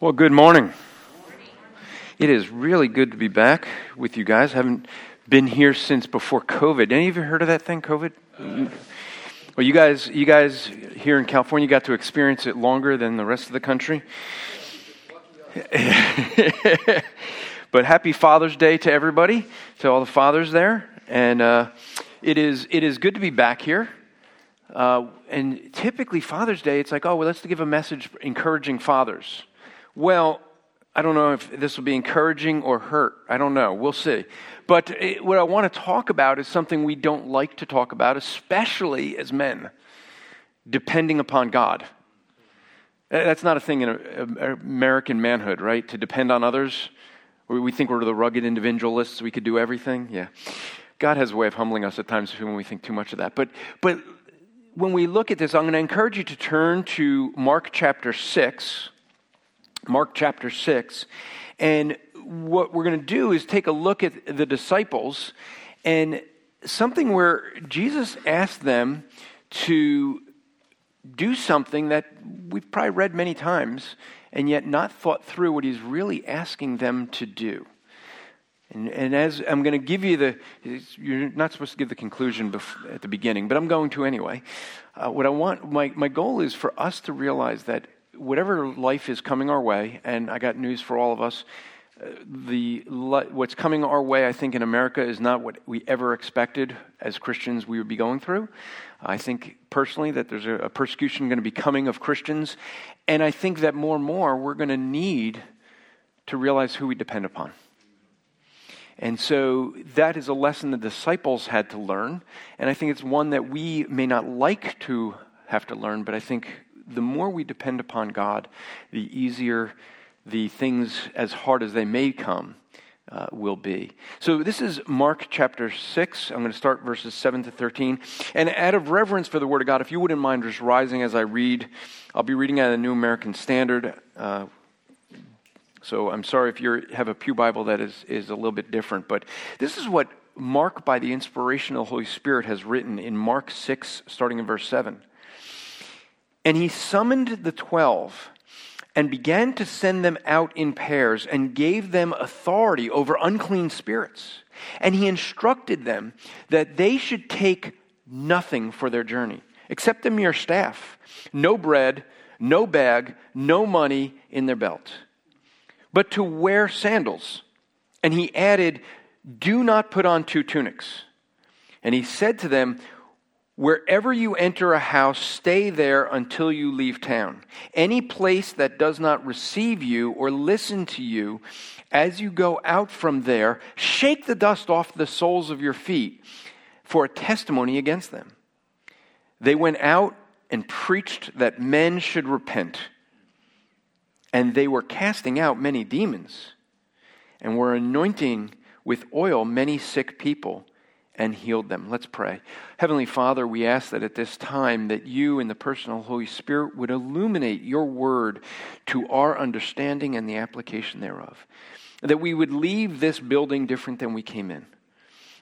Well, good morning. It is really good to be back with you guys. Haven't been here since before COVID. Any of you heard of that thing, COVID? Well, you guys, you guys here in California got to experience it longer than the rest of the country. but happy Father's Day to everybody, to all the fathers there, and uh, it is it is good to be back here. Uh, and typically Father's Day, it's like, oh, well, let's give a message encouraging fathers. Well, I don't know if this will be encouraging or hurt. I don't know. We'll see. But it, what I want to talk about is something we don't like to talk about, especially as men depending upon God. That's not a thing in American manhood, right? To depend on others. We think we're the rugged individualists, we could do everything. Yeah. God has a way of humbling us at times when we think too much of that. But, but when we look at this, I'm going to encourage you to turn to Mark chapter 6. Mark chapter 6. And what we're going to do is take a look at the disciples and something where Jesus asked them to do something that we've probably read many times and yet not thought through what he's really asking them to do. And, and as I'm going to give you the, you're not supposed to give the conclusion at the beginning, but I'm going to anyway. Uh, what I want, my, my goal is for us to realize that whatever life is coming our way, and I got news for all of us. Uh, the what's coming our way, I think, in America is not what we ever expected as Christians we would be going through. I think personally that there's a, a persecution going to be coming of Christians, and I think that more and more we're going to need to realize who we depend upon. And so that is a lesson the disciples had to learn, and I think it's one that we may not like to have to learn, but I think the more we depend upon God, the easier the things, as hard as they may come, uh, will be. So this is Mark chapter 6. I'm going to start verses 7 to 13. And out of reverence for the Word of God, if you wouldn't mind just rising as I read, I'll be reading out of the New American Standard. Uh, so I'm sorry if you have a Pew Bible that is, is a little bit different, but this is what Mark, by the inspiration of the Holy Spirit, has written in Mark 6, starting in verse 7. And he summoned the twelve and began to send them out in pairs and gave them authority over unclean spirits. And he instructed them that they should take nothing for their journey except a mere staff, no bread, no bag, no money in their belt, but to wear sandals. And he added, Do not put on two tunics. And he said to them, Wherever you enter a house, stay there until you leave town. Any place that does not receive you or listen to you, as you go out from there, shake the dust off the soles of your feet for a testimony against them. They went out and preached that men should repent. And they were casting out many demons and were anointing with oil many sick people and healed them. Let's pray. Heavenly Father, we ask that at this time that you and the personal Holy Spirit would illuminate your word to our understanding and the application thereof. That we would leave this building different than we came in.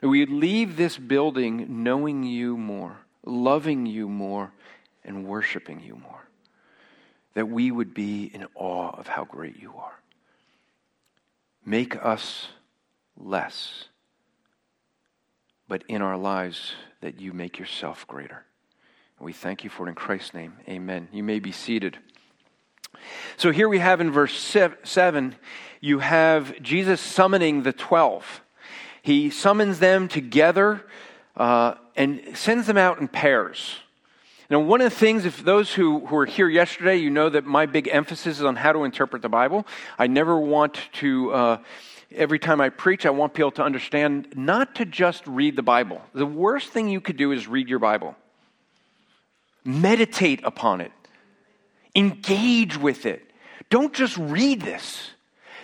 We would leave this building knowing you more, loving you more, and worshiping you more. That we would be in awe of how great you are. Make us less but in our lives that you make yourself greater. And we thank you for it in Christ's name. Amen. You may be seated. So here we have in verse 7, you have Jesus summoning the 12. He summons them together uh, and sends them out in pairs. Now, one of the things, if those who, who were here yesterday, you know that my big emphasis is on how to interpret the Bible. I never want to uh, every time I preach, I want people to understand not to just read the Bible. The worst thing you could do is read your Bible. Meditate upon it, engage with it. Don't just read this.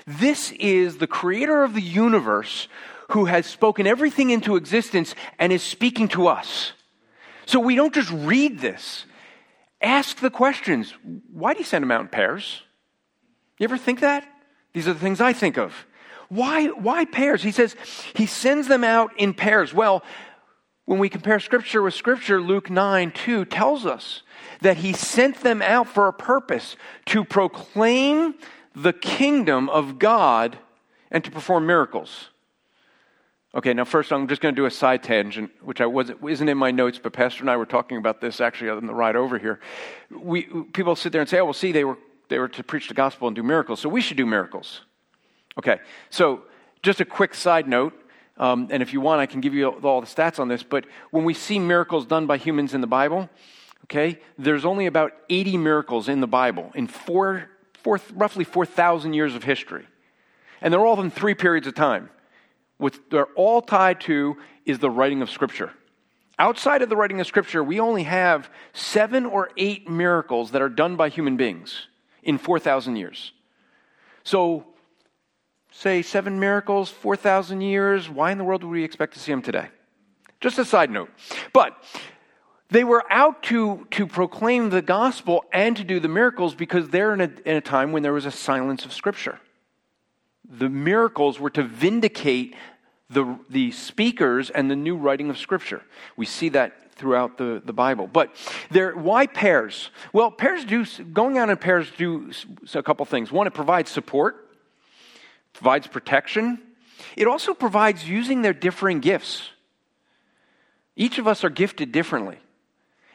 This is the creator of the universe who has spoken everything into existence and is speaking to us. So we don't just read this. Ask the questions. Why do you send them out in pairs? You ever think that? These are the things I think of. Why, why pairs? He says he sends them out in pairs. Well, when we compare scripture with scripture, Luke 9 2 tells us that he sent them out for a purpose to proclaim the kingdom of God and to perform miracles. Okay, now first I'm just going to do a side tangent, which I wasn't, isn't in my notes, but Pastor and I were talking about this actually on the ride over here. We, people sit there and say, oh, well, see, they were, they were to preach the gospel and do miracles, so we should do miracles. Okay, so just a quick side note, um, and if you want, I can give you all the stats on this, but when we see miracles done by humans in the Bible, okay, there's only about 80 miracles in the Bible in four, four roughly 4,000 years of history. And they're all in three periods of time. What they're all tied to is the writing of Scripture. Outside of the writing of Scripture, we only have seven or eight miracles that are done by human beings in 4,000 years. So, say seven miracles, 4,000 years. Why in the world would we expect to see them today? Just a side note. But they were out to, to proclaim the gospel and to do the miracles because they're in a, in a time when there was a silence of Scripture the miracles were to vindicate the, the speakers and the new writing of Scripture. We see that throughout the, the Bible. But there, why pairs? Well, pairs do, going out in pairs do a couple things. One, it provides support, provides protection. It also provides using their differing gifts. Each of us are gifted differently.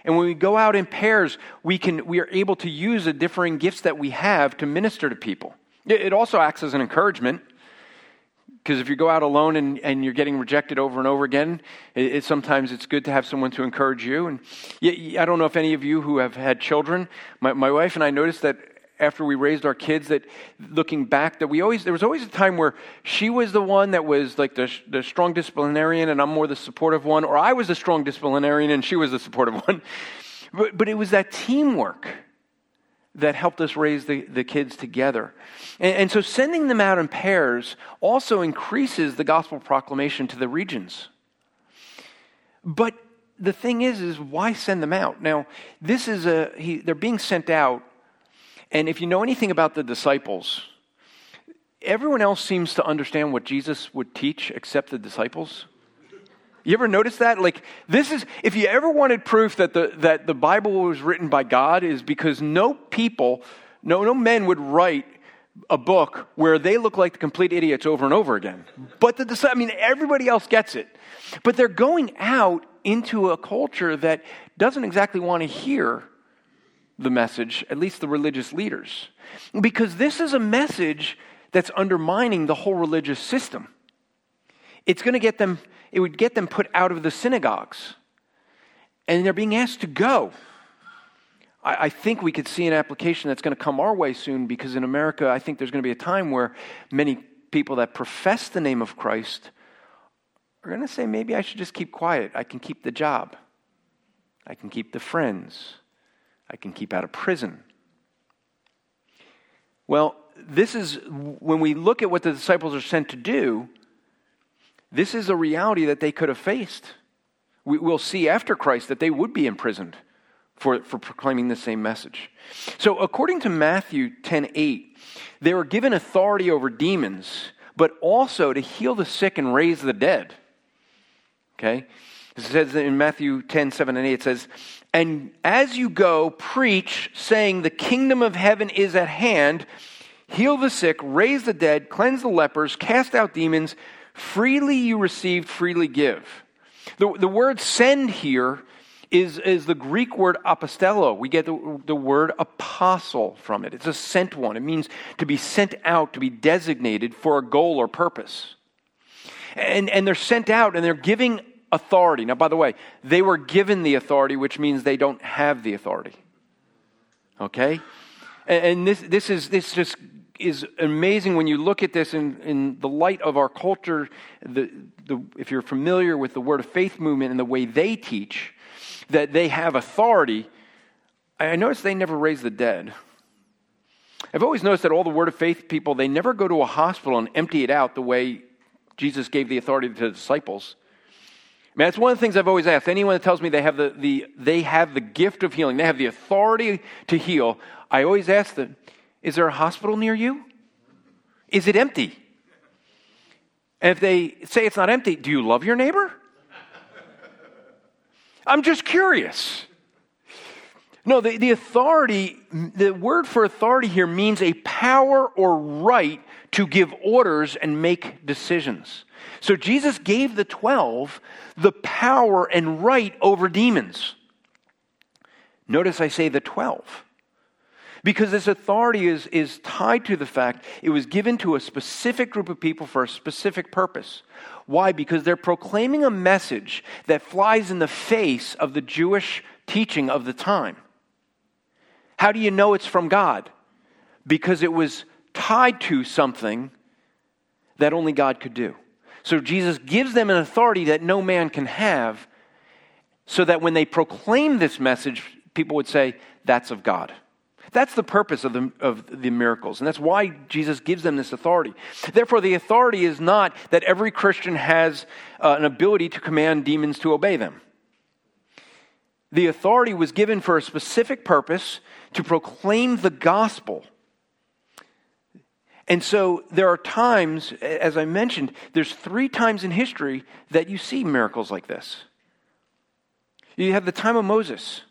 And when we go out in pairs, we, can, we are able to use the differing gifts that we have to minister to people. It also acts as an encouragement because if you go out alone and, and you're getting rejected over and over again, it, it, sometimes it's good to have someone to encourage you. And I don't know if any of you who have had children, my, my wife and I noticed that after we raised our kids that looking back that we always there was always a time where she was the one that was like the, the strong disciplinarian and i'm more the supportive one or i was the strong disciplinarian and she was the supportive one but, but it was that teamwork that helped us raise the, the kids together. And, and so sending them out in pairs also increases the gospel proclamation to the regions. But the thing is, is why send them out? Now, this is a, he, they're being sent out, and if you know anything about the disciples, everyone else seems to understand what Jesus would teach except the disciples. You ever notice that? Like, this is, if you ever wanted proof that the, that the Bible was written by God, is because no people, no, no men would write a book where they look like the complete idiots over and over again. But the, I mean, everybody else gets it. But they're going out into a culture that doesn't exactly want to hear the message, at least the religious leaders. Because this is a message that's undermining the whole religious system. It's going to get them it would get them put out of the synagogues. And they're being asked to go. I, I think we could see an application that's going to come our way soon because in America, I think there's going to be a time where many people that profess the name of Christ are going to say, maybe I should just keep quiet. I can keep the job, I can keep the friends, I can keep out of prison. Well, this is when we look at what the disciples are sent to do, this is a reality that they could have faced. We, will see after Christ that they would be imprisoned for, for proclaiming the same message. So, according to Matthew 10 8, they were given authority over demons, but also to heal the sick and raise the dead. Okay? It says in Matthew 10 7 and 8, it says, And as you go, preach, saying, The kingdom of heaven is at hand. Heal the sick, raise the dead, cleanse the lepers, cast out demons. Freely you received, freely give. The, the word send here is, is the Greek word apostello. We get the, the word apostle from it. It's a sent one. It means to be sent out, to be designated for a goal or purpose. And, and they're sent out and they're giving authority. Now, by the way, they were given the authority, which means they don't have the authority. Okay? And, and this, this, is, this just is amazing when you look at this in, in the light of our culture. The, the, if you're familiar with the Word of Faith movement and the way they teach, that they have authority. I notice they never raise the dead. I've always noticed that all the Word of Faith people, they never go to a hospital and empty it out the way Jesus gave the authority to the disciples. Man, that's one of the things I've always asked. Anyone that tells me they have the, the, they have the gift of healing, they have the authority to heal, I always ask them, is there a hospital near you? Is it empty? And if they say it's not empty, do you love your neighbor? I'm just curious. No, the, the authority, the word for authority here means a power or right to give orders and make decisions. So Jesus gave the 12 the power and right over demons. Notice I say the 12. Because this authority is, is tied to the fact it was given to a specific group of people for a specific purpose. Why? Because they're proclaiming a message that flies in the face of the Jewish teaching of the time. How do you know it's from God? Because it was tied to something that only God could do. So Jesus gives them an authority that no man can have, so that when they proclaim this message, people would say, That's of God. That's the purpose of the, of the miracles, and that's why Jesus gives them this authority. Therefore, the authority is not that every Christian has uh, an ability to command demons to obey them. The authority was given for a specific purpose to proclaim the gospel. And so there are times, as I mentioned, there's three times in history that you see miracles like this. You have the time of Moses.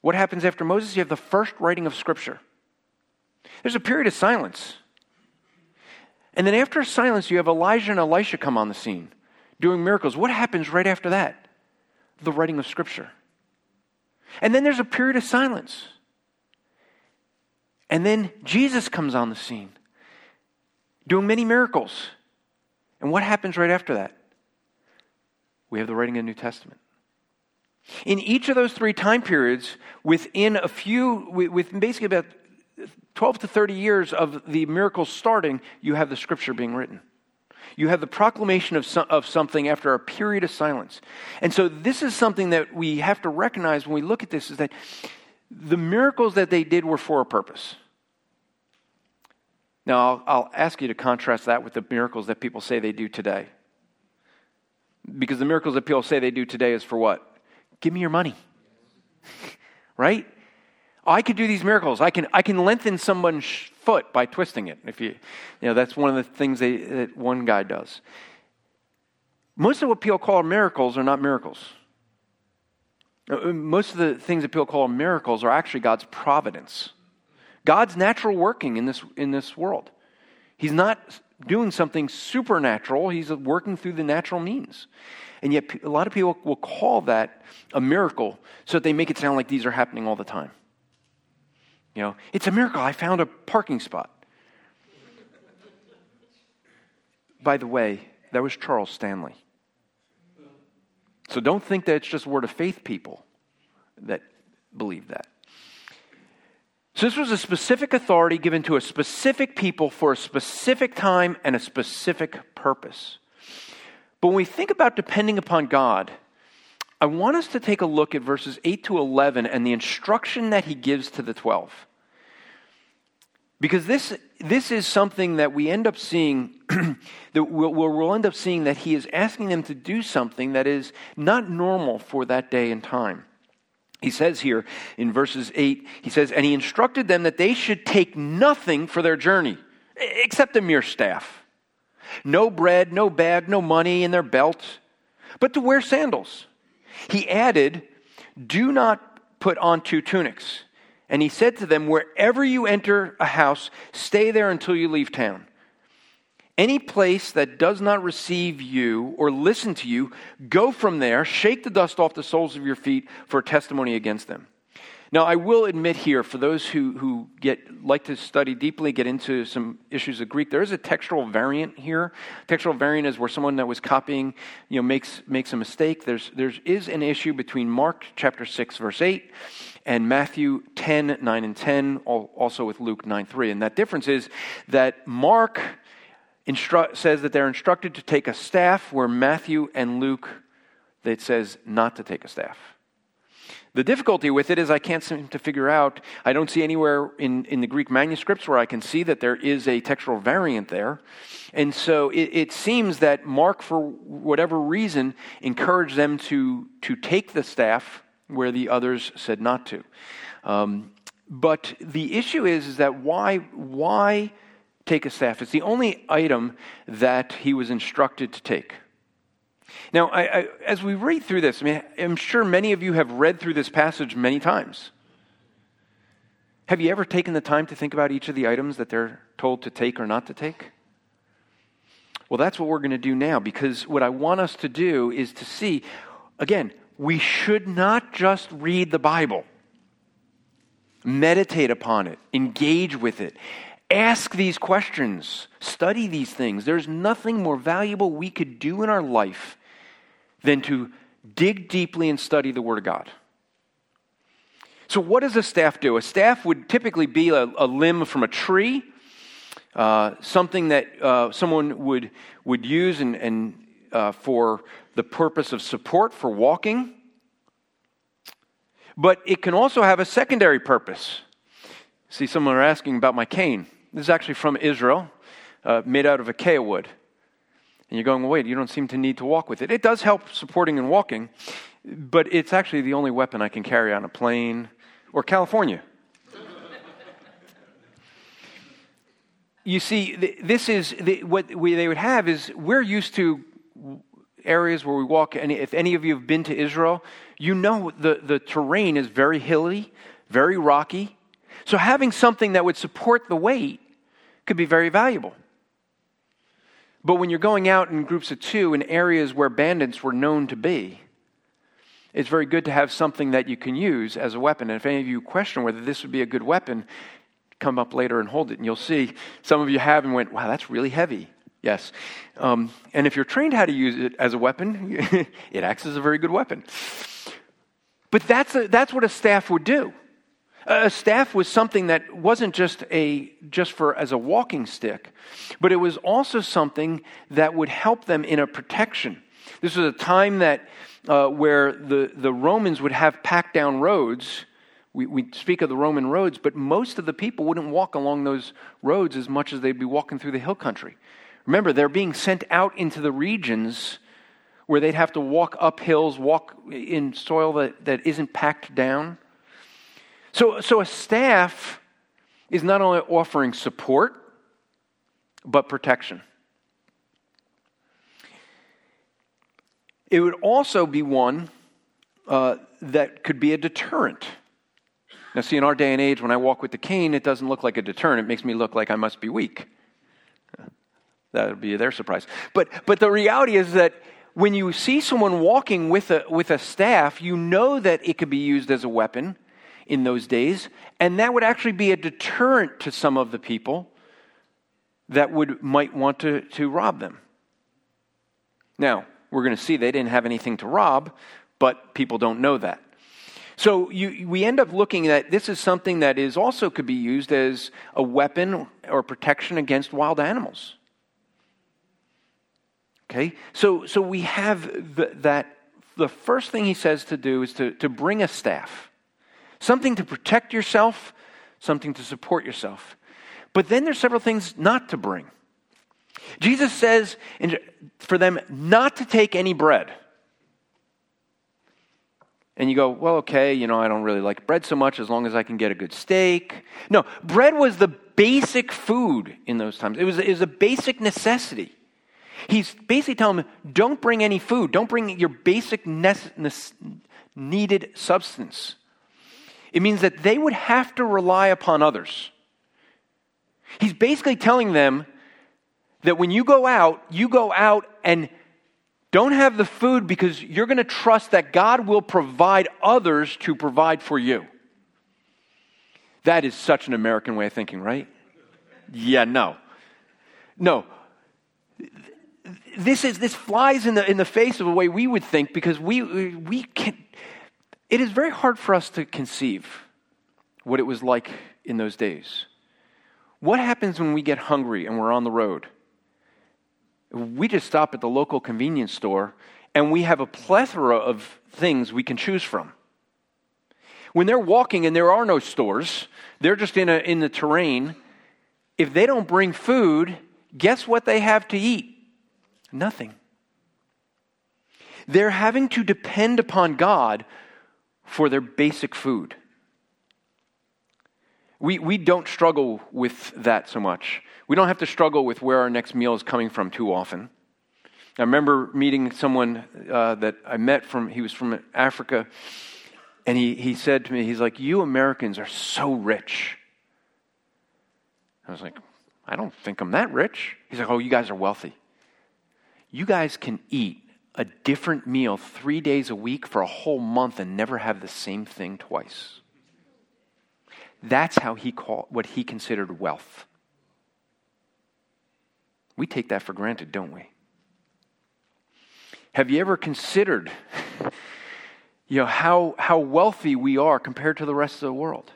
What happens after Moses? You have the first writing of Scripture. There's a period of silence. And then after silence, you have Elijah and Elisha come on the scene doing miracles. What happens right after that? The writing of Scripture. And then there's a period of silence. And then Jesus comes on the scene, doing many miracles. And what happens right after that? We have the writing of the New Testament. In each of those three time periods, within a few, with basically about 12 to 30 years of the miracles starting, you have the scripture being written. You have the proclamation of, some, of something after a period of silence. And so, this is something that we have to recognize when we look at this is that the miracles that they did were for a purpose. Now, I'll, I'll, ask you to contrast that with the miracles that people say they do today. Because the miracles that people say they do today is for what? Give me your money. right? I could do these miracles. I can, I can lengthen someone's foot by twisting it. If you, you know, that's one of the things they, that one guy does. Most of what people call miracles are not miracles. Uh, uh, most of the things that people call miracles are actually God's providence. God's natural working in this, in this world. He's not doing something supernatural, He's working through the natural means. And yet, a lot of people will call that a miracle so that they make it sound like these are happening all the time. You know, it's a miracle. I found a parking spot. By the way, that was Charles Stanley. So don't think that it's just word of faith people that believe that. So this was a specific authority given to a specific people for a specific time and a specific purpose. But when we think about depending upon God, I want us to take a look at verses 8 to 11 and the instruction that he gives to the 12. Because this, this is something that we end up seeing, that we'll, we'll end up seeing that he is asking them to do something that is not normal for that day and time. He says here in verses 8, he says, And he instructed them that they should take nothing for their journey except a mere staff. No bread, no bag, no money in their belt, but to wear sandals. He added, Do not put on two tunics. And he said to them, Wherever you enter a house, stay there until you leave town. Any place that does not receive you or listen to you, go from there, shake the dust off the soles of your feet for a testimony against them. Now, I will admit here, for those who, who get, like to study deeply, get into some issues of Greek, there is a textual variant here. Textual variant is where someone that was copying you know, makes, makes a mistake. There's, there is an issue between Mark chapter 6, verse 8, and Matthew 10, 9 and 10, also with Luke 9, 3. And that difference is that Mark instru- says that they're instructed to take a staff, where Matthew and Luke, it says not to take a staff. The difficulty with it is I can't seem to figure out, I don't see anywhere in, in the Greek manuscripts where I can see that there is a textual variant there. And so it, it seems that Mark, for whatever reason, encouraged them to, to take the staff where the others said not to. Um, but the issue is, is that why, why take a staff. It's the only item that he was instructed to take. Now, I, I, as we read through this, I mean, I'm sure many of you have read through this passage many times. Have you ever taken the time to think about each of the items that they're told to take or not to take? Well, that's what we're going to do now because what I want us to do is to see, again, we should not just read the Bible, meditate upon it, engage with it, ask these questions, study these things. There's nothing more valuable we could do in our life than to dig deeply and study the Word of God. So, what does a staff do? A staff would typically be a, a limb from a tree, uh, something that uh, someone would, would use and, and uh, for the purpose of support for walking. But it can also have a secondary purpose. See, someone are asking about my cane. This is actually from Israel, uh, made out of acacia wood. And you're going, well, wait, you don't seem to need to walk with it. It does help supporting and walking, but it's actually the only weapon I can carry on a plane or California. you see, this is what we, they would have is we're used to areas where we walk, and if any of you have been to Israel, you know the, the terrain is very hilly, very rocky. So having something that would support the weight could be very valuable. But when you're going out in groups of two in areas where bandits were known to be, it's very good to have something that you can use as a weapon. And if any of you question whether this would be a good weapon, come up later and hold it, and you'll see some of you have and went, wow, that's really heavy. Yes. Um, and if you're trained how to use it as a weapon, it acts as a very good weapon. But that's, a, that's what a staff would do. A staff was something that wasn't just a just for as a walking stick, but it was also something that would help them in a protection. This was a time that uh, where the, the Romans would have packed down roads. We, we speak of the Roman roads, but most of the people wouldn't walk along those roads as much as they'd be walking through the hill country. Remember, they're being sent out into the regions where they'd have to walk up hills, walk in soil that, that isn't packed down. So, so a staff is not only offering support, but protection. It would also be one uh, that could be a deterrent. Now, see, in our day and age, when I walk with the cane, it doesn't look like a deterrent. It makes me look like I must be weak. That would be their surprise. But, but the reality is that when you see someone walking with a, with a staff, you know that it could be used as a weapon in those days, and that would actually be a deterrent to some of the people that would might want to, to rob them. Now, we're going to see they didn't have anything to rob, but people don't know that. So you, we end up looking at this is something that is also could be used as a weapon or protection against wild animals. Okay, so so we have the, that. The first thing he says to do is to, to bring a staff, something to protect yourself, something to support yourself. But then there's several things not to bring. Jesus says for them not to take any bread. And you go, well, okay, you know, I don't really like bread so much as long as I can get a good steak. No, bread was the basic food in those times, it was, it was a basic necessity. He's basically telling them, don't bring any food, don't bring your basic needed substance. It means that they would have to rely upon others. He's basically telling them that when you go out, you go out and don't have the food because you're going to trust that God will provide others to provide for you. That is such an American way of thinking, right? Yeah, no. No. This is this flies in the in the face of the way we would think because we we can it is very hard for us to conceive what it was like in those days. What happens when we get hungry and we're on the road? we just stop at the local convenience store and we have a plethora of things we can choose from. When they're walking and there are no stores, they're just in, a, in the terrain. If they don't bring food, guess what they have to eat? Nothing. They're having to depend upon God for their basic food. We, we don't struggle with that so much. We don't have to struggle with where our next meal is coming from too often. I remember meeting someone uh, that I met from, he was from Africa, and he, he said to me, he's like, You Americans are so rich. I was like, I don't think I'm that rich. He's like, Oh, you guys are wealthy. You guys can eat a different meal three days a week for a whole month and never have the same thing twice. That's how he called what he considered wealth. We take that for granted, don't we? Have you ever considered you know, how, how wealthy we are compared to the rest of the world?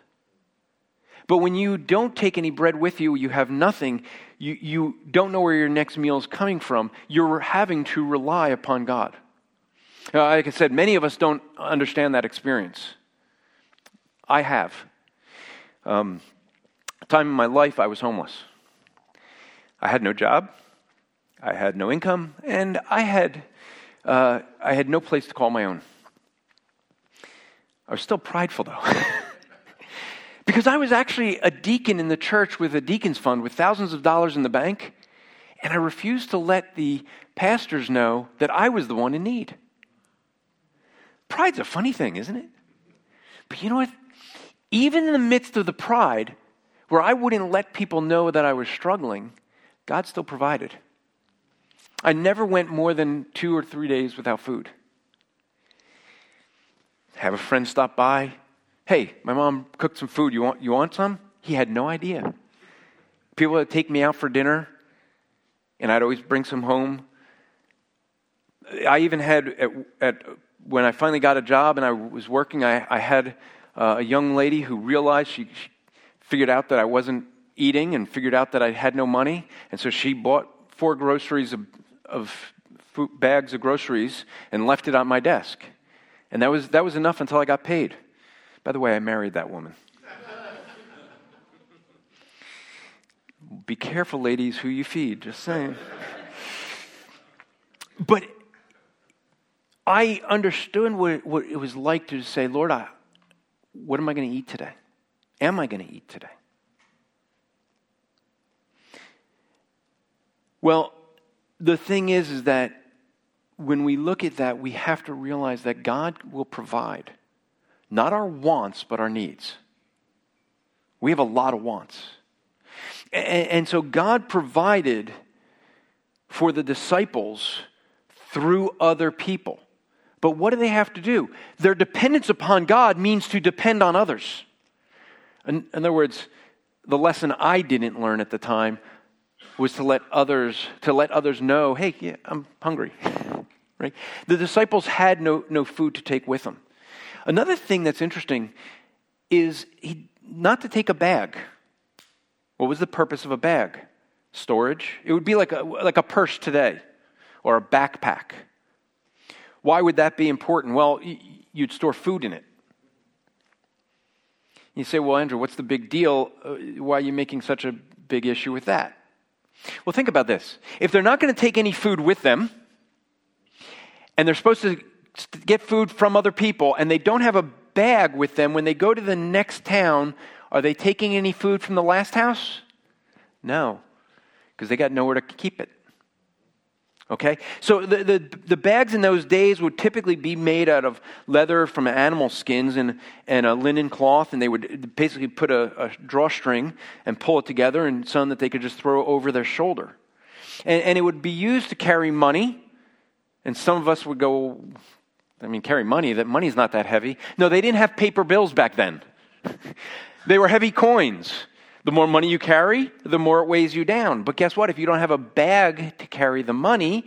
But when you don't take any bread with you, you have nothing, you, you don't know where your next meal is coming from, you're having to rely upon God. Like I said, many of us don't understand that experience. I have. Um, time in my life, I was homeless. I had no job, I had no income, and I had, uh, I had no place to call my own. I was still prideful, though. because I was actually a deacon in the church with a deacon's fund with thousands of dollars in the bank, and I refused to let the pastors know that I was the one in need. Pride's a funny thing, isn't it? But you know what? Even in the midst of the pride, where I wouldn't let people know that I was struggling, God still provided. I never went more than two or three days without food. Have a friend stop by. Hey, my mom cooked some food. You want, you want some? He had no idea. People would take me out for dinner, and I'd always bring some home. I even had, at, at when I finally got a job and I was working, I, I had uh, a young lady who realized she, she figured out that I wasn't eating and figured out that I had no money. And so she bought four groceries of, of food, bags of groceries and left it on my desk. And that was, that was enough until I got paid. By the way, I married that woman. Be careful, ladies, who you feed, just saying. But I understood what, what it was like to say, Lord, I, what am I going to eat today? Am I going to eat today? Well, the thing is, is that when we look at that, we have to realize that God will provide not our wants, but our needs. We have a lot of wants. And, and so God provided for the disciples through other people. But what do they have to do? Their dependence upon God means to depend on others. In, in other words, the lesson I didn't learn at the time was to let others to let others know, hey, yeah, I'm hungry. right? The disciples had no, no food to take with them. Another thing that's interesting is he, not to take a bag. What was the purpose of a bag? Storage. It would be like a, like a purse today or a backpack. Why would that be important? Well, you'd store food in it. You say, well, Andrew, what's the big deal? Uh, why are you making such a big issue with that? Well, think about this. If they're not going to take any food with them, and they're supposed to get food from other people, and they don't have a bag with them, when they go to the next town, are they taking any food from the last house? No, because they got nowhere to keep it. Okay? So the, the, the, bags in those days would typically be made out of leather from animal skins and, and a linen cloth, and they would basically put a, a drawstring and pull it together and something that they could just throw over their shoulder. And, and it would be used to carry money, and some of us would go, I mean, carry money, that money's not that heavy. No, they didn't have paper bills back then. they were heavy coins. The more money you carry, the more it weighs you down. But guess what? If you don't have a bag to carry the money,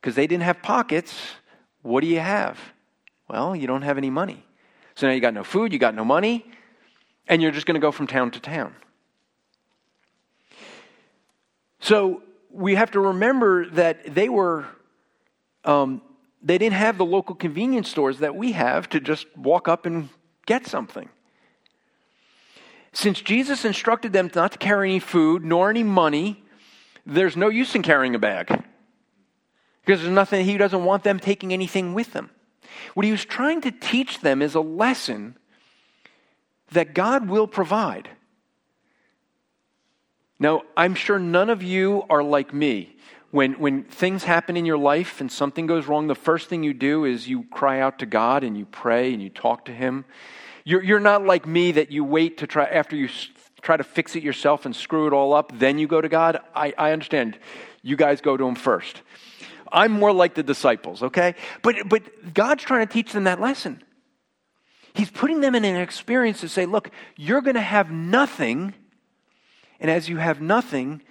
because they didn't have pockets, what do you have? Well, you don't have any money. So now you got no food, you got no money, and you're just going to go from town to town. So we have to remember that they were, um, they didn't have the local convenience stores that we have to just walk up and get something. Since Jesus instructed them not to carry any food nor any money, there's no use in carrying a bag. Because there's nothing, he doesn't want them taking anything with them. What he was trying to teach them is a lesson that God will provide. Now, I'm sure none of you are like me. When, when things happen in your life and something goes wrong, the first thing you do is you cry out to God and you pray and you talk to Him. You're, you're not like me that you wait to try, after you try to fix it yourself and screw it all up, then you go to God. I, I understand. You guys go to Him first. I'm more like the disciples, okay? But, but God's trying to teach them that lesson. He's putting them in an experience to say, look, you're going to have nothing. And as you have nothing,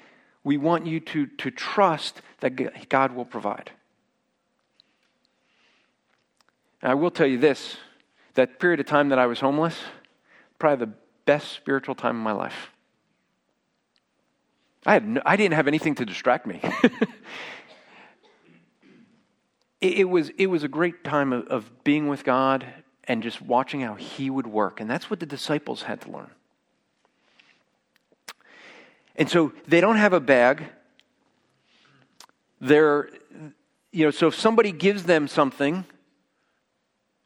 we want you to, to trust that God will provide. And I will tell you this that period of time that I was homeless, probably the best spiritual time of my life. I, had no, I didn't have anything to distract me. it, it, was, it was a great time of, of being with God and just watching how He would work. And that's what the disciples had to learn. And so they don't have a bag. They're, you know, so if somebody gives them something,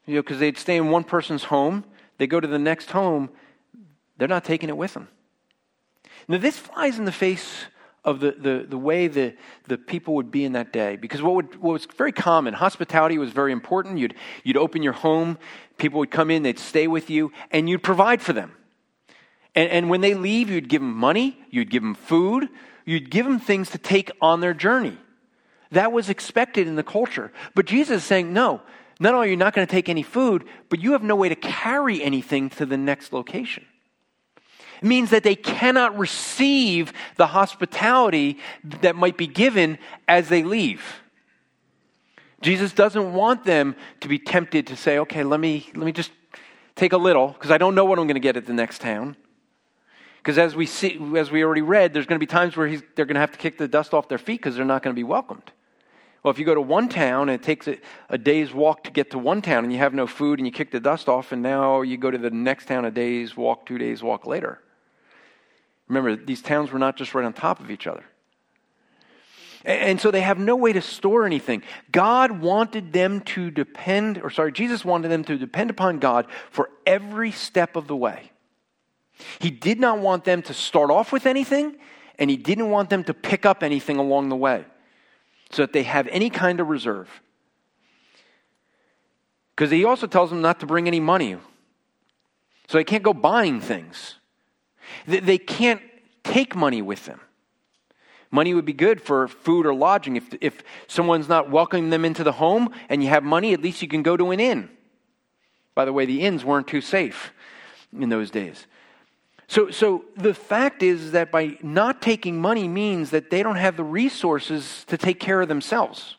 you know, because they'd stay in one person's home, they go to the next home, they're not taking it with them. Now, this flies in the face of the, the, the way the, the people would be in that day. Because what, would, what was very common, hospitality was very important. You'd, you'd open your home, people would come in, they'd stay with you, and you'd provide for them. And, and when they leave, you'd give them money, you'd give them food, you'd give them things to take on their journey. That was expected in the culture. But Jesus is saying, no, not only are you not going to take any food, but you have no way to carry anything to the next location. It means that they cannot receive the hospitality that might be given as they leave. Jesus doesn't want them to be tempted to say, okay, let me, let me just take a little, because I don't know what I'm going to get at the next town. Because as we see, as we already read, there's going to be times where they're going to have to kick the dust off their feet because they're not going to be welcomed. Well, if you go to one town and it takes a, a, day's walk to get to one town and you have no food and you kick the dust off, and now you go to the next town a day's walk, two days' walk later. Remember, these towns were not just right on top of each other. And, and so they have no way to store anything. God wanted them to depend, or sorry, Jesus wanted them to depend upon God for every step of the way. He did not want them to start off with anything, and he didn't want them to pick up anything along the way so that they have any kind of reserve. Because he also tells them not to bring any money. So they can't go buying things. They can't take money with them. Money would be good for food or lodging. If, if someone's not welcoming them into the home and you have money, at least you can go to an inn. By the way, the inns weren't too safe in those days. So, so the fact is that by not taking money means that they don't have the resources to take care of themselves.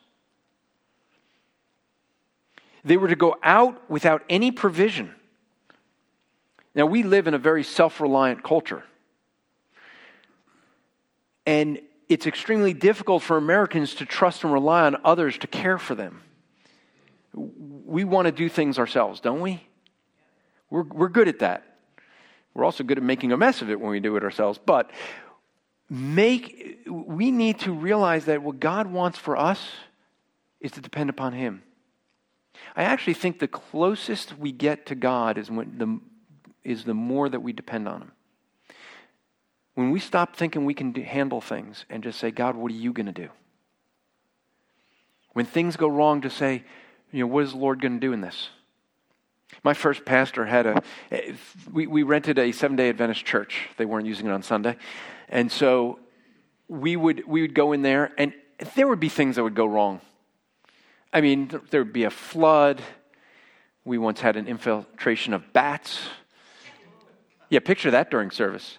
They were to go out without any provision. Now, we live in a very self reliant culture. And it's extremely difficult for Americans to trust and rely on others to care for them. We want to do things ourselves, don't we? We're, we're good at that. We're also good at making a mess of it when we do it ourselves. But make we need to realize that what God wants for us is to depend upon Him. I actually think the closest we get to God is when the is the more that we depend on Him. When we stop thinking we can handle things and just say, God, what are you going to do? When things go wrong, to say, you know, what is the Lord going to do in this? My first pastor had a, we, we rented a seven day Adventist church. They weren't using it on Sunday. And so we would, we would go in there, and there would be things that would go wrong. I mean, there would be a flood. We once had an infiltration of bats. Yeah, picture that during service.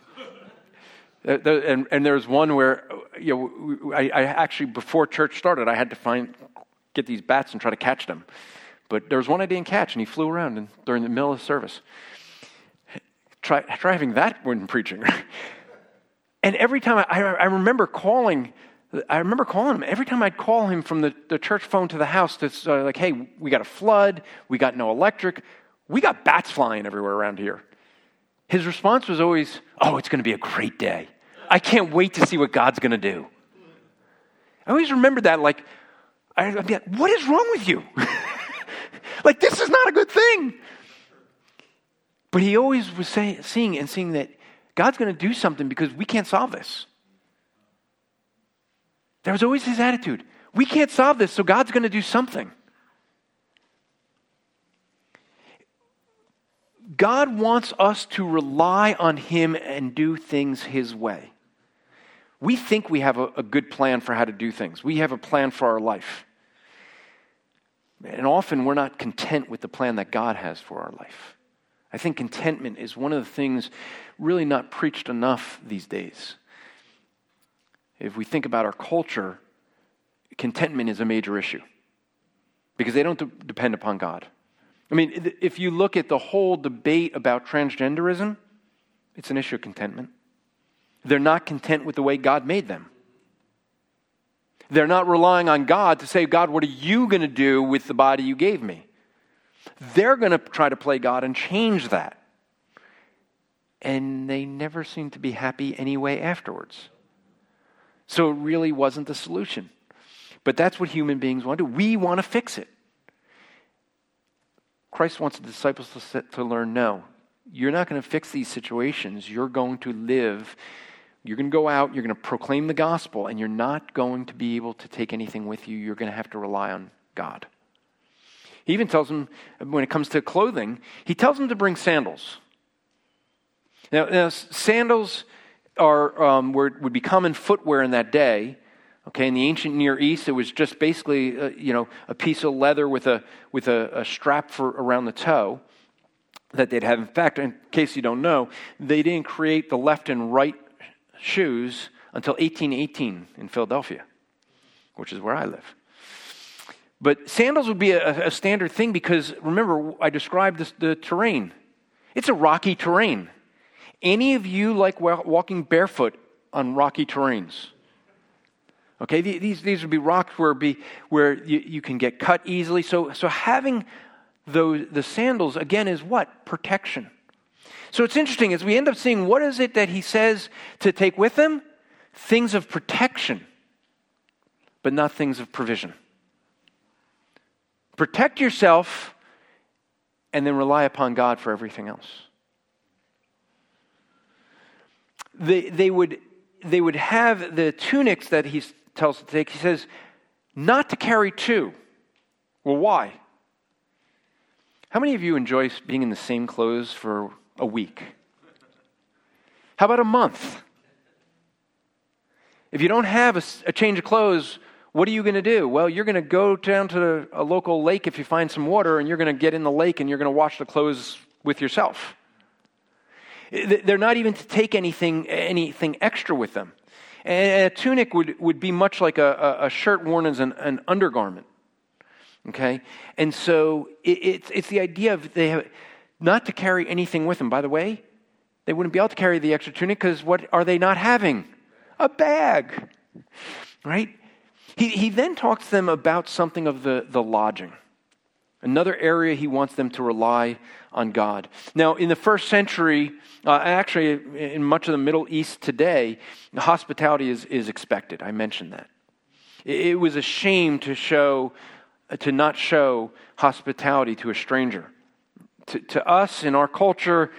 Uh, and, and there was one where, you know, I, I actually, before church started, I had to find, get these bats and try to catch them. But there was one I didn't catch, and he flew around and, during the middle of the service. Try, try having that when preaching. and every time I, I, remember calling, I remember calling him. Every time I'd call him from the, the church phone to the house, to uh, like, hey, we got a flood, we got no electric, we got bats flying everywhere around here. His response was always, oh, it's going to be a great day. I can't wait to see what God's going to do. I always remember that, like, I'd be like, what is wrong with you? Like, this is not a good thing. But he always was saying, seeing and seeing that God's going to do something because we can't solve this. That was always his attitude. We can't solve this, so God's going to do something. God wants us to rely on Him and do things His way. We think we have a, a, good plan for how to do things, we have a plan for our life. And often we're not content with the plan that God has for our life. I think contentment is one of the things really not preached enough these days. If we think about our culture, contentment is a major issue because they don't de- depend upon God. I mean, if you look at the whole debate about transgenderism, it's an issue of contentment. They're not content with the way God made them. They're not relying on God to say, God, what are you going to do with the body you gave me? They're going to try to play God and change that. And they never seem to be happy anyway afterwards. So it really wasn't the solution. But that's what human beings want to do. We want to fix it. Christ wants the disciples to, to learn no, you're not going to fix these situations. You're going to live, you're going to go out, you're going to proclaim the gospel, and you're not going to be able to take anything with you. You're going to have to rely on God. He even tells them, when it comes to clothing, he tells them to bring sandals. Now, now sandals are, um, were, would be common footwear in that day. Okay, in the ancient Near East, it was just basically, uh, you know, a piece of leather with a with a, a strap for around the toe that they'd have. In fact, in case you don't know, they didn't create the left and right shoes until 1818 in Philadelphia, which is where I live. But sandals would be a, a standard thing because remember, I described this, the terrain. It's a rocky terrain. Any of you like walking barefoot on rocky terrains? Okay, these, these would be rocks where, be, where you, you can get cut easily. So, so having those, the sandals, again, is what? Protection. So it's interesting as we end up seeing what is it that he says to take with him? Things of protection, but not things of provision. Protect yourself and then rely upon God for everything else. They, they, would, they would have the tunics that he tells to take. He says, not to carry two. Well, why? How many of you enjoy being in the same clothes for a week? How about a month? If you don't have a, a change of clothes, what are you going to do? Well, you're going to go down to a local lake if you find some water, and you're going to get in the lake and you're going to wash the clothes with yourself. They're not even to take anything, anything extra with them. And a tunic would, would be much like a, a shirt worn as an, an undergarment. Okay? And so it, it's, it's the idea of they have not to carry anything with them. By the way, they wouldn't be able to carry the extra tunic because what are they not having? A bag. Right? He, he then talks to them about something of the, the lodging. Another area he wants them to rely on God. Now, in the first century, uh, actually, in much of the Middle East today, hospitality is, is expected. I mentioned that. It, it was a shame to show, to not show hospitality to a stranger. To, to us, in our culture,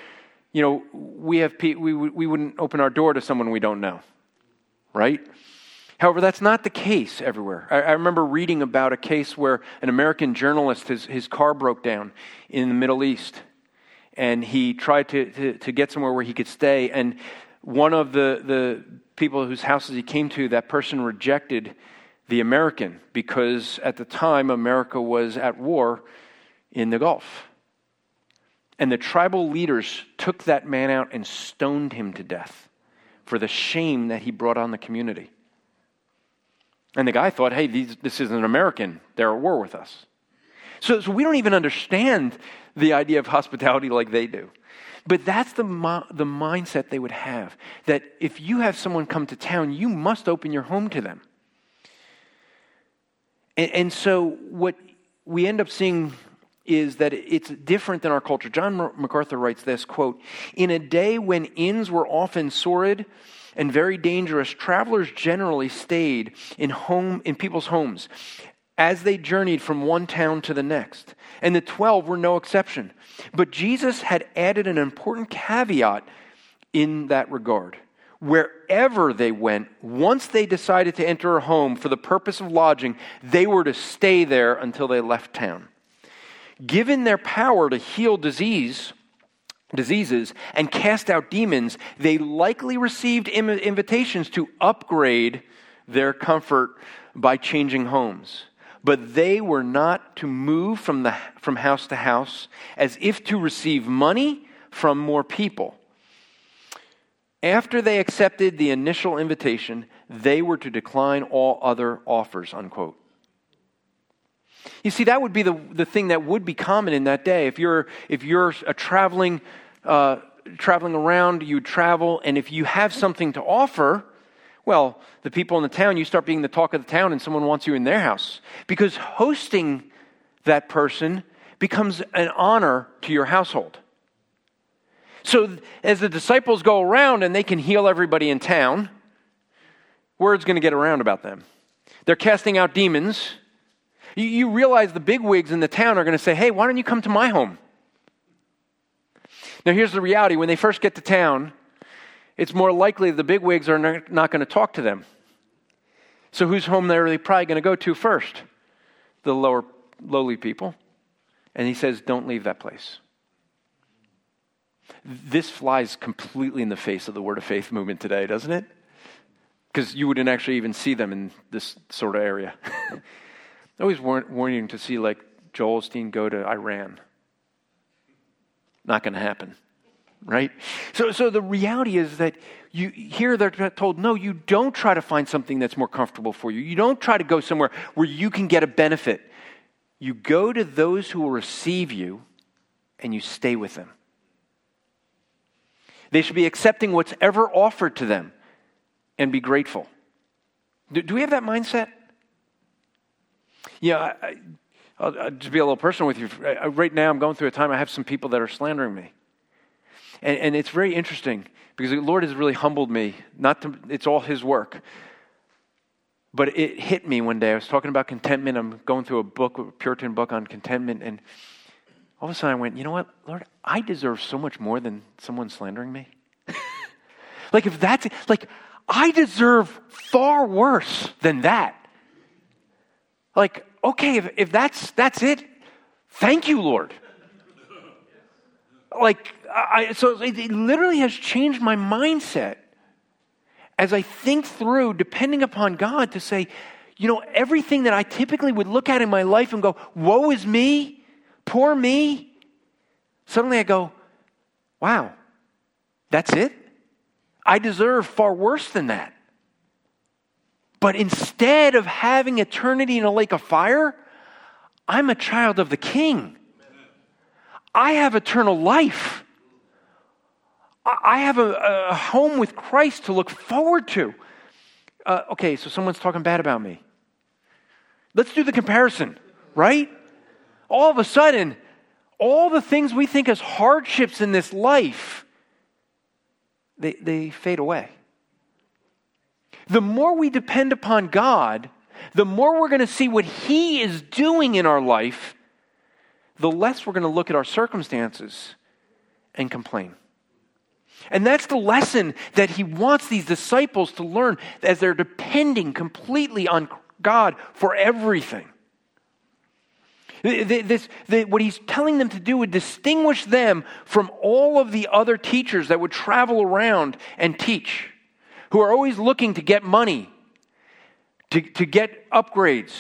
you know, we have we, we wouldn't open our door to someone we don't know, right? However, that's not the case everywhere. I, I, remember reading about a case where an American journalist, his, his car broke down in the Middle East, and he tried to, to, to get somewhere where he could stay. And one of the, the people whose houses he came to, that person rejected the American because at the time America was at war in the Gulf. And the tribal leaders took that man out and stoned him to death for the shame that he brought on the community. And the guy thought, hey, these, this is an American. They're at war with us. So, so we don't even understand the idea of hospitality like they do. But that's the, the mindset they would have that if you have someone come to town, you must open your home to them. And, and so what we end up seeing is that it's different than our culture. John MacArthur writes this quote, In a day when inns were often sordid, and very dangerous, travelers generally stayed in home in people's homes as they journeyed from one town to the next. And the 12 were no exception. But Jesus had added an important caveat in that regard. wherever they went, once they decided to enter a home for the purpose of lodging, they were to stay there until they left town. Given their power to heal disease, diseases and cast out demons, they likely received invitations to upgrade their comfort by changing homes. But they were not to move from, the, from house to house as if to receive money from more people. After they accepted the initial invitation, they were to decline all other offers, unquote. You see, that would be the, the thing that would be common in that day. If you're, if you're a traveling, uh, traveling around, you travel, and if you have something to offer, well, the people in the town, you start being the talk of the town, and someone wants you in their house. Because hosting that person becomes an honor to your household. So as the disciples go around and they can heal everybody in town, word's going to get around about them. They're casting out demons. You, you realize the big wigs in the town are going to say, hey, why don't you come to my home? Now, here's the reality when they first get to town, it's more likely the big wigs are not going to talk to them. So, whose home they're they probably going to go to first? The lower, lowly people. And he says, don't leave that place. This flies completely in the face of the Word of Faith movement today, doesn't it? Because you wouldn't actually even see them in this sort of area. Always warning to see like Joel Osteen go to Iran. Not going to happen, right? So, so the reality is that you here they're told, no, you don't try to find something that's more comfortable for you. You don't try to go somewhere where you can get a benefit. You go to those who will receive you, and you stay with them. They should be accepting what's ever offered to them and be grateful. Do, do we have that mindset? Yeah, I, will I'll just be a little personal with you. Right now, I'm going through a time I have some people that are slandering me. And, and it's very interesting because the Lord has really humbled me. Not to, it's all His work. But it hit me one day. I was talking about contentment. I'm going through a book, a Puritan book on contentment, and all of a sudden I went, you know what, Lord, I deserve so much more than someone slandering me. like, if that's, like, I deserve far worse than that. Like, okay, if, if that's, that's it, thank you, Lord. Like, I, so it, it literally has changed my mindset as I think through, depending upon God, to say, you know, everything that I typically would look at in my life and go, woe is me, Poor me. Suddenly I go, wow, that's it? I deserve far worse than that. But instead of having eternity in a lake of fire, I'm a child of the King. I have eternal life. I have a, a home with Christ to look forward to. Uh, okay, so someone's talking bad about me. Let's do the comparison, right? all of a sudden, all the things we think as hardships in this life, they, they fade away. The more we depend upon God, the more we're going to see what He is doing in our life, the less we're going to look at our circumstances and complain. And that's the lesson that he wants these disciples to learn as they're depending completely on God for everything. This, the, what he's telling them to do would distinguish them from all of the other teachers that would travel around and teach, who are always looking to get money, to, to get upgrades.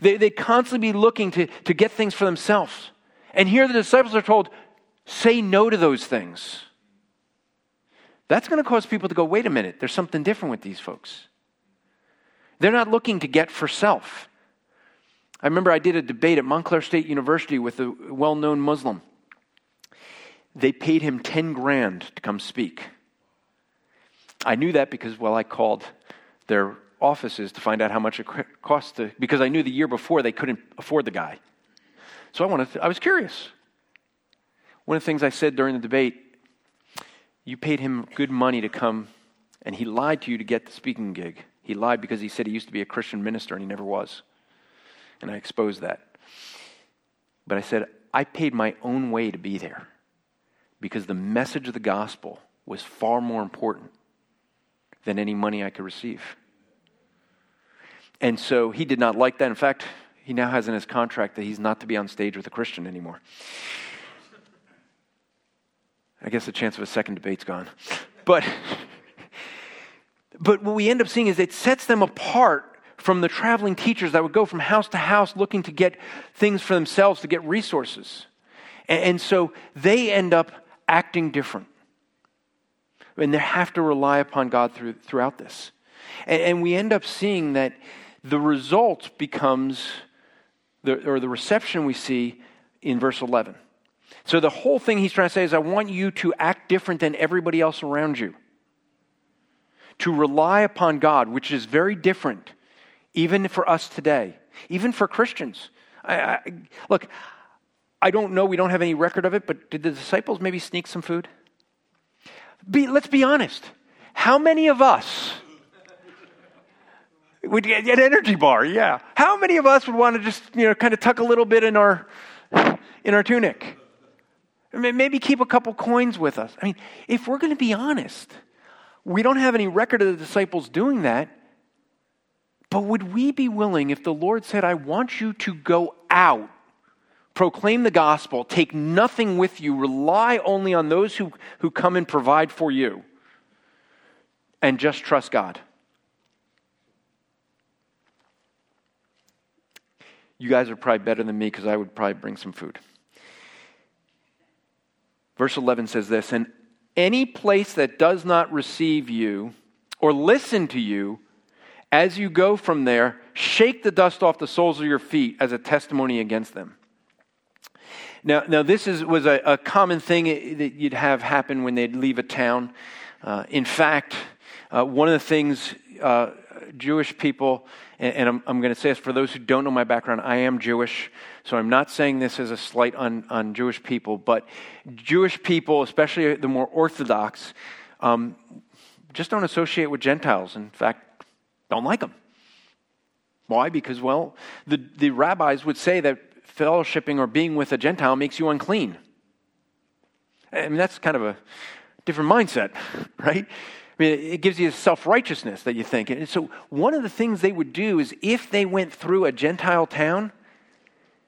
They, they constantly be looking to, to get things for themselves. And here the disciples are told, say no to those things. That's going to cause people to go, wait a minute, there's something different with these folks. They're not looking to get for self. I remember I did a debate at Montclair State University with a well known Muslim. They paid him 10 grand to come speak. I knew that because, well, I called their offices to find out how much it cost to, because I knew the year before they couldn't afford the guy. So I wanted, to, I was curious. One of the things I said during the debate, you paid him good money to come, and he lied to you to get the speaking gig. He lied because he said he used to be a Christian minister, and he never was and I exposed that. But I said, I paid my own way to be there because the message of the gospel was far more important than any money I could receive. And so he did not like that. In fact, he now has in his contract that he's not to be on stage with a Christian anymore. I guess the chance of a second debate's gone. But, but what we end up seeing is it sets them apart from the traveling teachers that would go from house to house looking to get things for themselves, to get resources. And, and so they end up acting different. And they have to rely upon God through, throughout this. And, and we end up seeing that the result becomes, the, or the reception we see in verse 11. So the whole thing he's trying to say is, I want you to act different than everybody else around you. To rely upon God, which is very different, even for us today, even for Christians. I, I, look, I don't know, we don't have any record of it, but did the disciples maybe sneak some food? Be, let's be honest. How many of us would get an energy bar? Yeah. How many of us would want to just, you know, kind of tuck a little bit in our in our tunic? Maybe keep a couple coins with us. I mean, if we're going to be honest, we don't have any record of the disciples doing that. But would we be willing, if the Lord said, I want you to go out, proclaim the gospel, take nothing with you, rely only on those who, who come and provide for you, and just trust God? You guys are probably better than me because I would probably bring some food. Verse 11 says this And any place that does not receive you or listen to you, as you go from there, shake the dust off the soles of your feet as a testimony against them. Now, now this is, was a, a common thing that you'd have happen when they'd leave a town. Uh, in fact, uh, one of the things uh, Jewish people, and, and I'm, I'm going to say this for those who don't know my background, I am Jewish, so I'm not saying this as a slight on, on Jewish people, but Jewish people, especially the more Orthodox, um, just don't associate with Gentiles. In fact, don't like them. Why? Because, well, the, the rabbis would say that fellowshipping or being with a Gentile makes you unclean. I mean, that's kind of a different mindset, right? I mean, it gives you a self righteousness that you think. And so, one of the things they would do is if they went through a Gentile town,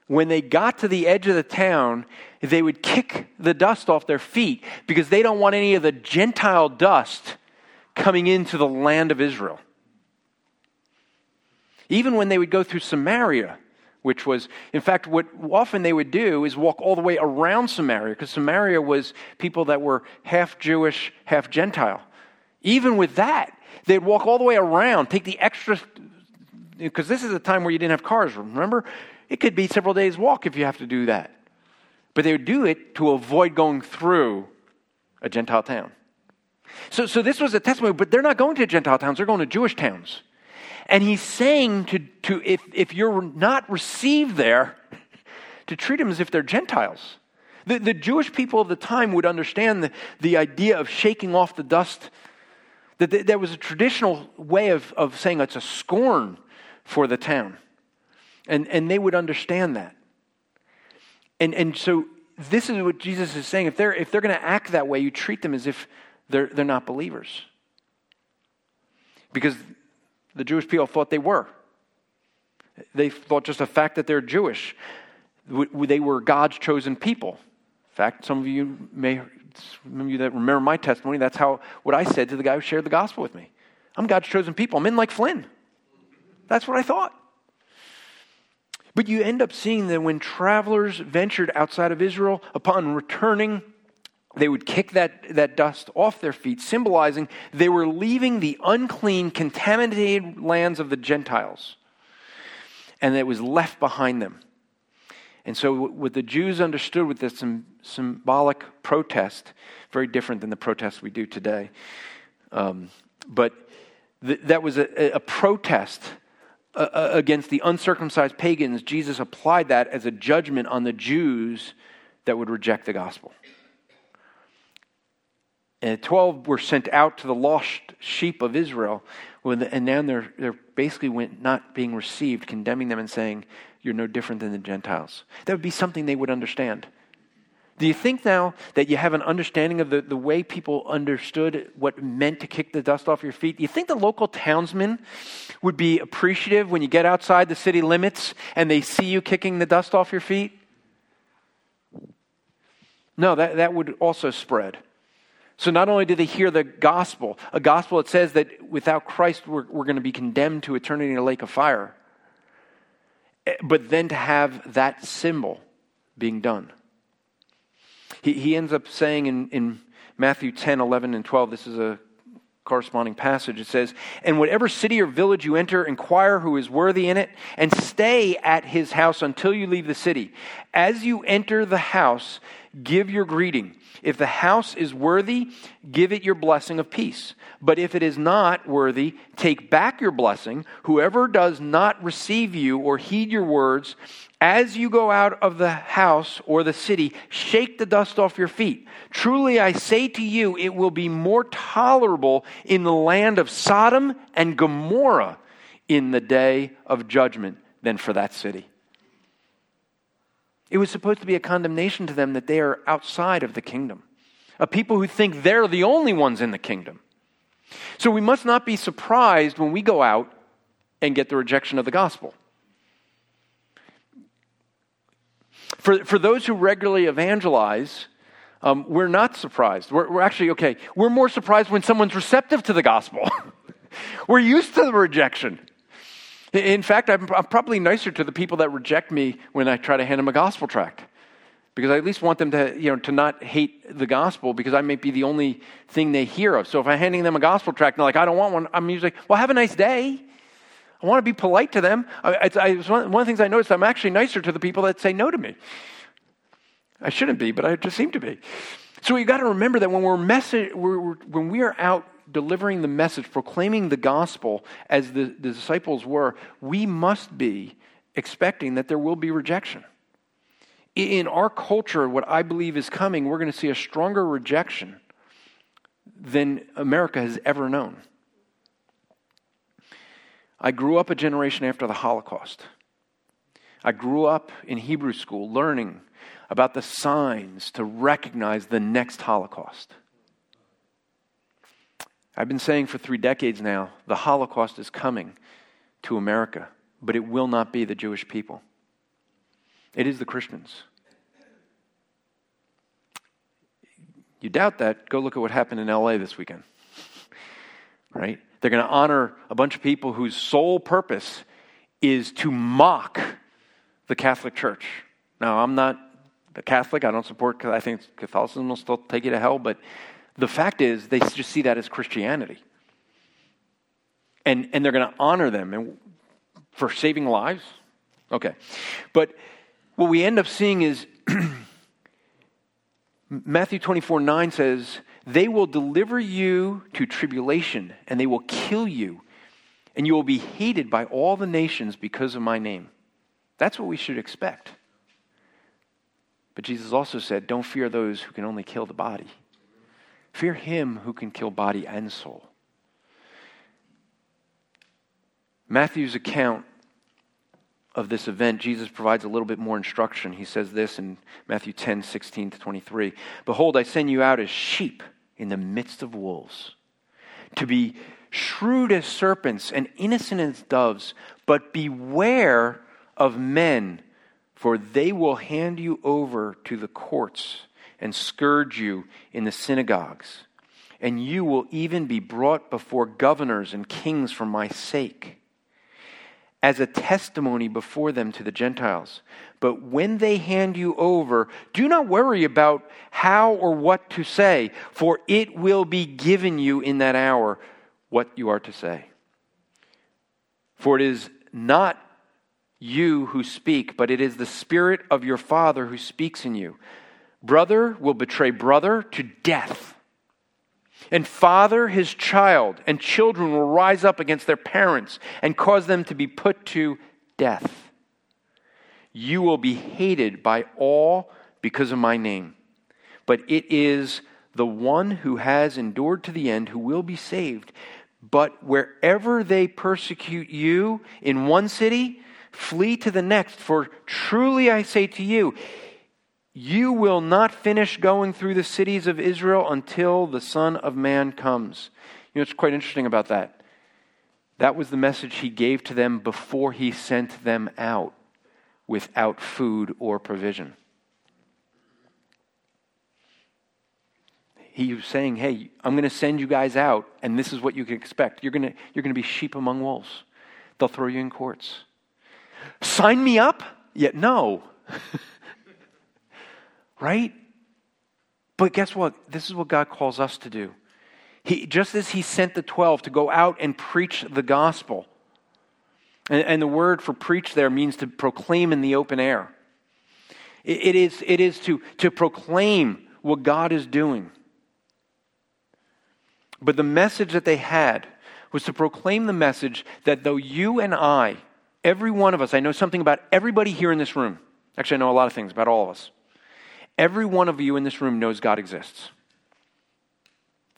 when they got to the edge of the town, they would kick the dust off their feet because they don't want any of the Gentile dust coming into the land of Israel. Even when they would go through Samaria, which was, in fact, what often they would do is walk all the way around Samaria because Samaria was people that were half Jewish, half Gentile. Even with that, they'd walk all the way around, take the extra, because this is a time where you didn't have cars, remember? It could be several days' walk if you have to do that. But they would do it to avoid going through a Gentile town. So, so this was a testimony, but they're not going to Gentile towns, they're going to Jewish towns. And he's saying to, to if, if you're not received there, to treat them as if they're Gentiles. The, the Jewish people of the time would understand the, the idea of shaking off the dust that there was a traditional way of, of saying it's a scorn for the town. And, and they would understand that. And, and so this is what Jesus is saying. If they're, if they're going to act that way, you treat them as if they're, they're not believers. Because the Jewish people thought they were. They thought just the fact that they're Jewish, they were God's chosen people. In fact, some of you may remember my testimony, that's how what I said to the guy who shared the gospel with me. I'm God's chosen people. I'm in like Flynn. That's what I thought. But you end up seeing that when travelers ventured outside of Israel, upon returning, they would kick that, that dust off their feet, symbolizing they were leaving the unclean, contaminated lands of the Gentiles. And it was left behind them. And so, what the Jews understood with this symbolic protest, very different than the protest we do today. Um, but th- that was a, a protest uh, against the uncircumcised pagans. Jesus applied that as a judgment on the Jews that would reject the gospel. And 12 were sent out to the lost sheep of Israel, and now they're, they're basically not being received, condemning them and saying, you're no different than the Gentiles. That would be something they would understand. Do you think now that you have an understanding of the, the way people understood what it meant to kick the dust off your feet? Do you think the local townsmen would be appreciative when you get outside the city limits and they see you kicking the dust off your feet? No, that, that would also spread. So not only do they hear the gospel, a gospel that says that without Christ we're, we're going to be condemned to eternity in a lake of fire, eh, but then to have that symbol being done. He, he ends up saying in, in Matthew 10, 11, and 12, this is a corresponding passage. It says, And whatever city or village you enter, inquire who is worthy in it, and stay at his house until you leave the city. As you enter the house, give your greeting. If the house is worthy, give it your blessing of peace. But if it is not worthy, take back your blessing. Whoever does not receive you or heed your words, as you go out of the house or the city, shake the dust off your feet. Truly I say to you, it will be more tolerable in the land of Sodom and Gomorrah in the day of judgment than for that city. It was supposed to be a condemnation to them that they are outside of the kingdom, a people who think they're the only ones in the kingdom. So we must not be surprised when we go out and get the rejection of the gospel. For, for those who regularly evangelize, um, we're not surprised. We're, we're actually, okay, we're more surprised when someone's receptive to the gospel. we're used to the rejection. In fact, I'm, I'm, probably nicer to the people that reject me when I try to hand them a gospel tract. Because I at least want them to, you know, to not hate the gospel because I may be the only thing they hear of. So if I'm handing them a gospel tract and they're like, I don't want one, I'm usually well, have a nice day. I want to be polite to them. I, I, one of the things I noticed, I'm actually nicer to the people that say no to me. I shouldn't be, but I just seem to be. So you've got to remember that when we're, message, we're, we're, when we are out delivering the message, proclaiming the gospel as the, the disciples were, we must be expecting that there will be rejection. In our culture, what I believe is coming, we're going to see a stronger rejection than America has ever known. I grew up a generation after the Holocaust. I grew up in Hebrew school learning about the signs to recognize the next Holocaust. I've been saying for three decades now the Holocaust is coming to America, but it will not be the Jewish people. It is the Christians. You doubt that? Go look at what happened in LA this weekend. right? They're going to honor a bunch of people whose sole purpose is to mock the Catholic Church. Now, I'm not a Catholic. I don't support, because I think Catholicism will still take you to hell, but the fact is, they just see that as Christianity. And, and they're going to honor them for saving lives. Okay. But what we end up seeing is Matthew 24 9 says, They will deliver you to tribulation, and they will kill you, and you will be hated by all the nations because of my name. That's what we should expect. But Jesus also said, Don't fear those who can only kill the body. Fear him who can kill body and soul. Matthew's account of this event, Jesus provides a little bit more instruction. He says this in Matthew 10 16 to 23 Behold, I send you out as sheep in the midst of wolves, to be shrewd as serpents and innocent as doves, but beware of men, for they will hand you over to the courts and scourge you in the synagogues, and you will even be brought before governors and kings for my sake, as a testimony before them to the Gentiles. But when they hand you over, do not worry about how or what to say, for it will be given you in that hour what you are to say. For it is not you who speak, but it is the Spirit of your Father who speaks in you. Brother will betray brother to death. And father his child, and children will rise up against their parents and cause them to be put to death. You will be hated by all because of my name. But it is the one who has endured to the end who will be saved. But wherever they persecute you in one city, flee to the next. For truly I say to you, You will not finish going through the cities of Israel until the Son of Man comes. You know, it's quite interesting about that. That was the message he gave to them before he sent them out without food or provision. He was saying, Hey, I'm going to send you guys out, and this is what you can expect. You're going to, you're going to be sheep among wolves, they'll throw you in courts. Sign me up? Yet, no. right? But guess what? This is what God calls us to do. He, just as He sent the 12 to go out and preach the gospel, and, and the word for preach there means to proclaim in the open air. It, it is, it is to, to proclaim what God is doing. But the message that they had was to proclaim the message that though you and I, every one of us, I know something about everybody here in this room. Actually, I know a lot of things about all of us. Every one of you in this room knows God exists.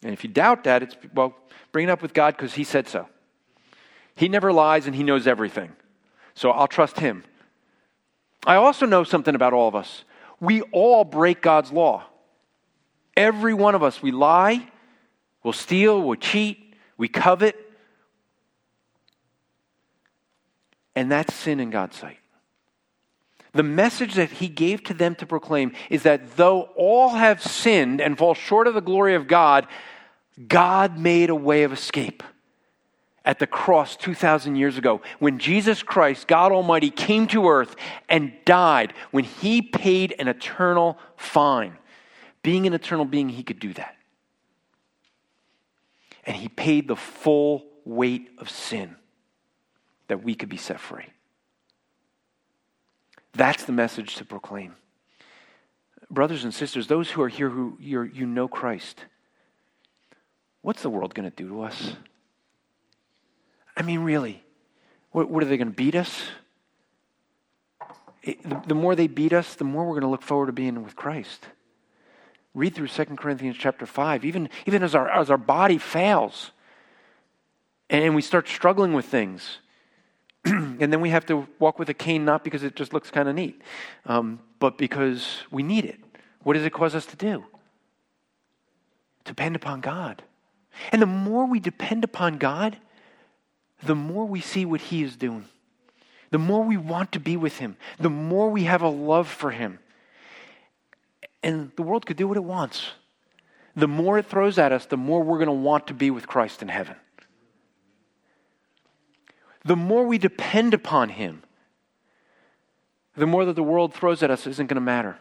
And if you doubt that, it's, well, bring it up with God because He said so. He never lies and He knows everything. So I'll trust Him. I also know something about all of us. We all break God's law. Every one of us, we lie, we'll steal, we'll cheat, we covet. And that's sin in God's sight. The message that he gave to them to proclaim is that though all have sinned and fall short of the glory of God, God made a way of escape at the cross 2,000 years ago when Jesus Christ, God Almighty, came to earth and died, when he paid an eternal fine. Being an eternal being, he could do that. And he paid the full weight of sin that we could be set free. That's the message to proclaim. Brothers and sisters, those who are here who you know Christ, what's the world going to do to us? I mean, really, what, what are they going to beat us? It, the, the more they beat us, the more we're going to look forward to being with Christ. Read through 2 Corinthians chapter 5. Even, even as, our, as our body fails and we start struggling with things, and then we have to walk with a cane not because it just looks kind of neat, um, but because we need it. What does it cause us to do? Depend upon God. And the more we depend upon God, the more we see what He is doing. The more we want to be with Him. The more we have a love for Him. And the world could do what it wants. The more it throws at us, the more we're going to want to be with Christ in heaven the more we depend upon Him, the more that the world throws at us isn't going to matter.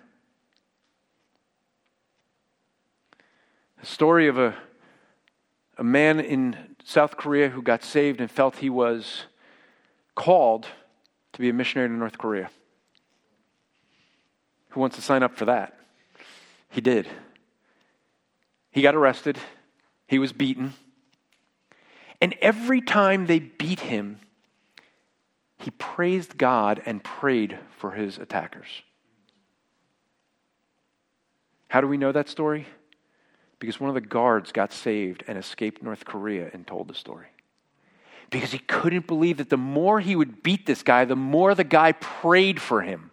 The story of a, a man in South Korea who got saved and felt he was called to be a missionary to North Korea. Who wants to sign up for that? He did. He got arrested, he was beaten. And every time they beat him, he praised God and prayed for his attackers. How do we know that story? Because one of the guards got saved and escaped North Korea and told the story. Because he couldn't believe that the more he would beat this guy, the more the guy prayed for him.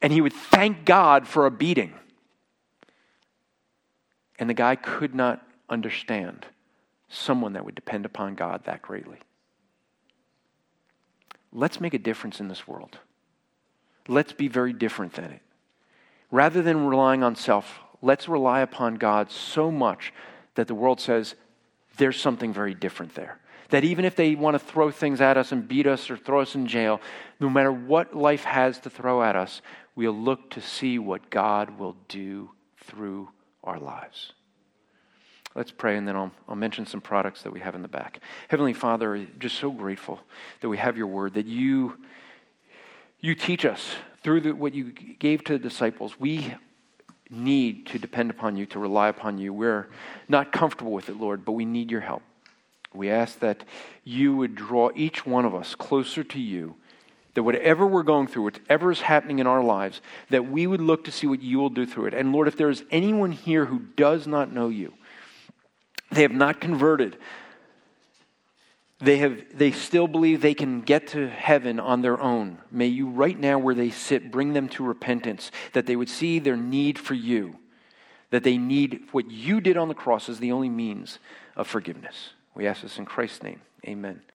And he would thank God for a beating. And the guy could not understand someone that would depend upon God that greatly. Let's make a difference in this world. Let's be very different than it. Rather than relying on self, let's rely upon God so much that the world says there's something very different there. That even if they want to throw things at us and beat us or throw us in jail, no matter what life has to throw at us, we'll look to see what God will do through our lives. Let's pray, and then I'll, I'll mention some products that we have in the back. Heavenly Father, just so grateful that we have your word, that you, you teach us through the, what you gave to the disciples. We need to depend upon you, to rely upon you. We're not comfortable with it, Lord, but we need your help. We ask that you would draw each one of us closer to you, that whatever we're going through, whatever is happening in our lives, that we would look to see what you will do through it. And Lord, if there is anyone here who does not know you, they have not converted. They, have, they still believe they can get to heaven on their own. May you, right now where they sit, bring them to repentance, that they would see their need for you, that they need what you did on the cross as the only means of forgiveness. We ask this in Christ's name. Amen.